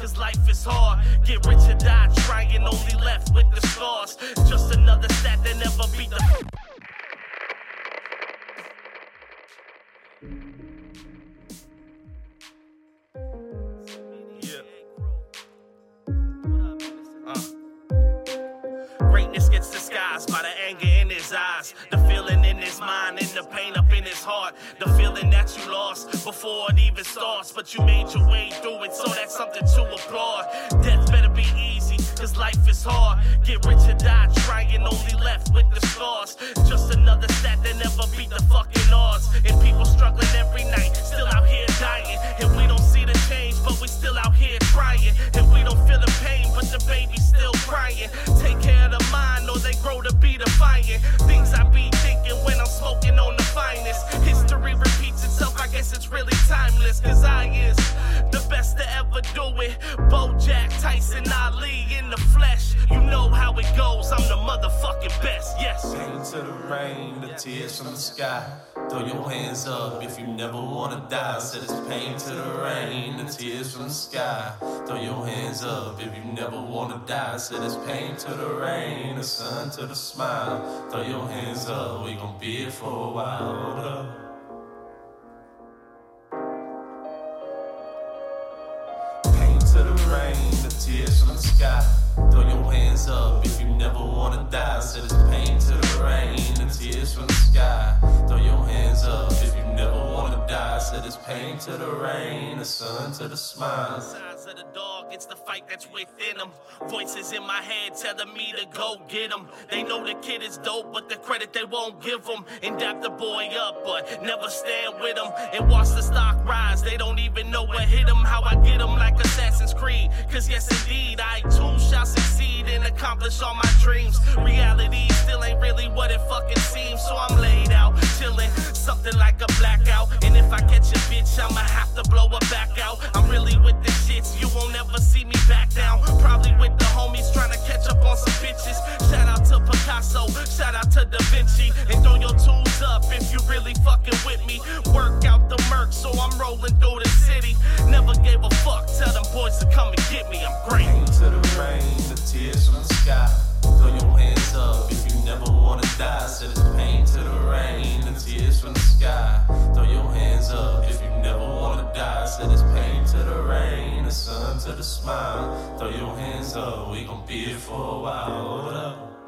cause life is hard. Get rich or die trying, only left with the scars. Just another stat that never beat the. Yeah. Uh. Greatness gets disguised by the anger in his eyes, the heart. The feeling that you lost before it even starts, but you made your way through it, so that's something to applaud. Death better be easy, cause life is hard. Get rich or die trying, only left with the scars. Just another stat that never beat the fucking odds. And people struggling every night, still out here dying. And we don't see the change, but we still out here trying. And we don't feel the pain, but the baby's still crying. Take care of the mind, or they grow to be defiant. Things I be thinking when I'm smoking on the finest. Guess it's really timeless. Cause I is the best to ever do it. Bojack Tyson Ali in the flesh. You know how it goes, I'm the motherfucking best, yes. Pain to the rain, the tears from the sky. Throw your hands up if you never wanna die. Said it's pain to the rain, the tears from the sky. Throw your hands up if you never wanna die. Said it's pain to the rain, the sun to the smile. Throw your hands up, we gon' be here for a while. To the rain, the tears from the sky. Throw your hands up if you never wanna die. Said it's pain to the rain, the tears from the sky. Throw your hands up if you never wanna die. Said it's pain to the rain, the sun to the smile. Of the dog, it's the fight that's within them. Voices in my head telling me to go get him. They know the kid is dope, but the credit they won't give him. And dap the boy up, but never stand with him. And watch the stock rise, they don't even know what hit him. How I get him like Assassin's Creed. Cause yes, indeed, I too shall succeed and accomplish all my dreams. Reality still ain't really what it fucking seems. So I'm laid out, chilling, something like a blackout. The sun to the smile. Throw your hands up, we gon' be here for a while. Hold up.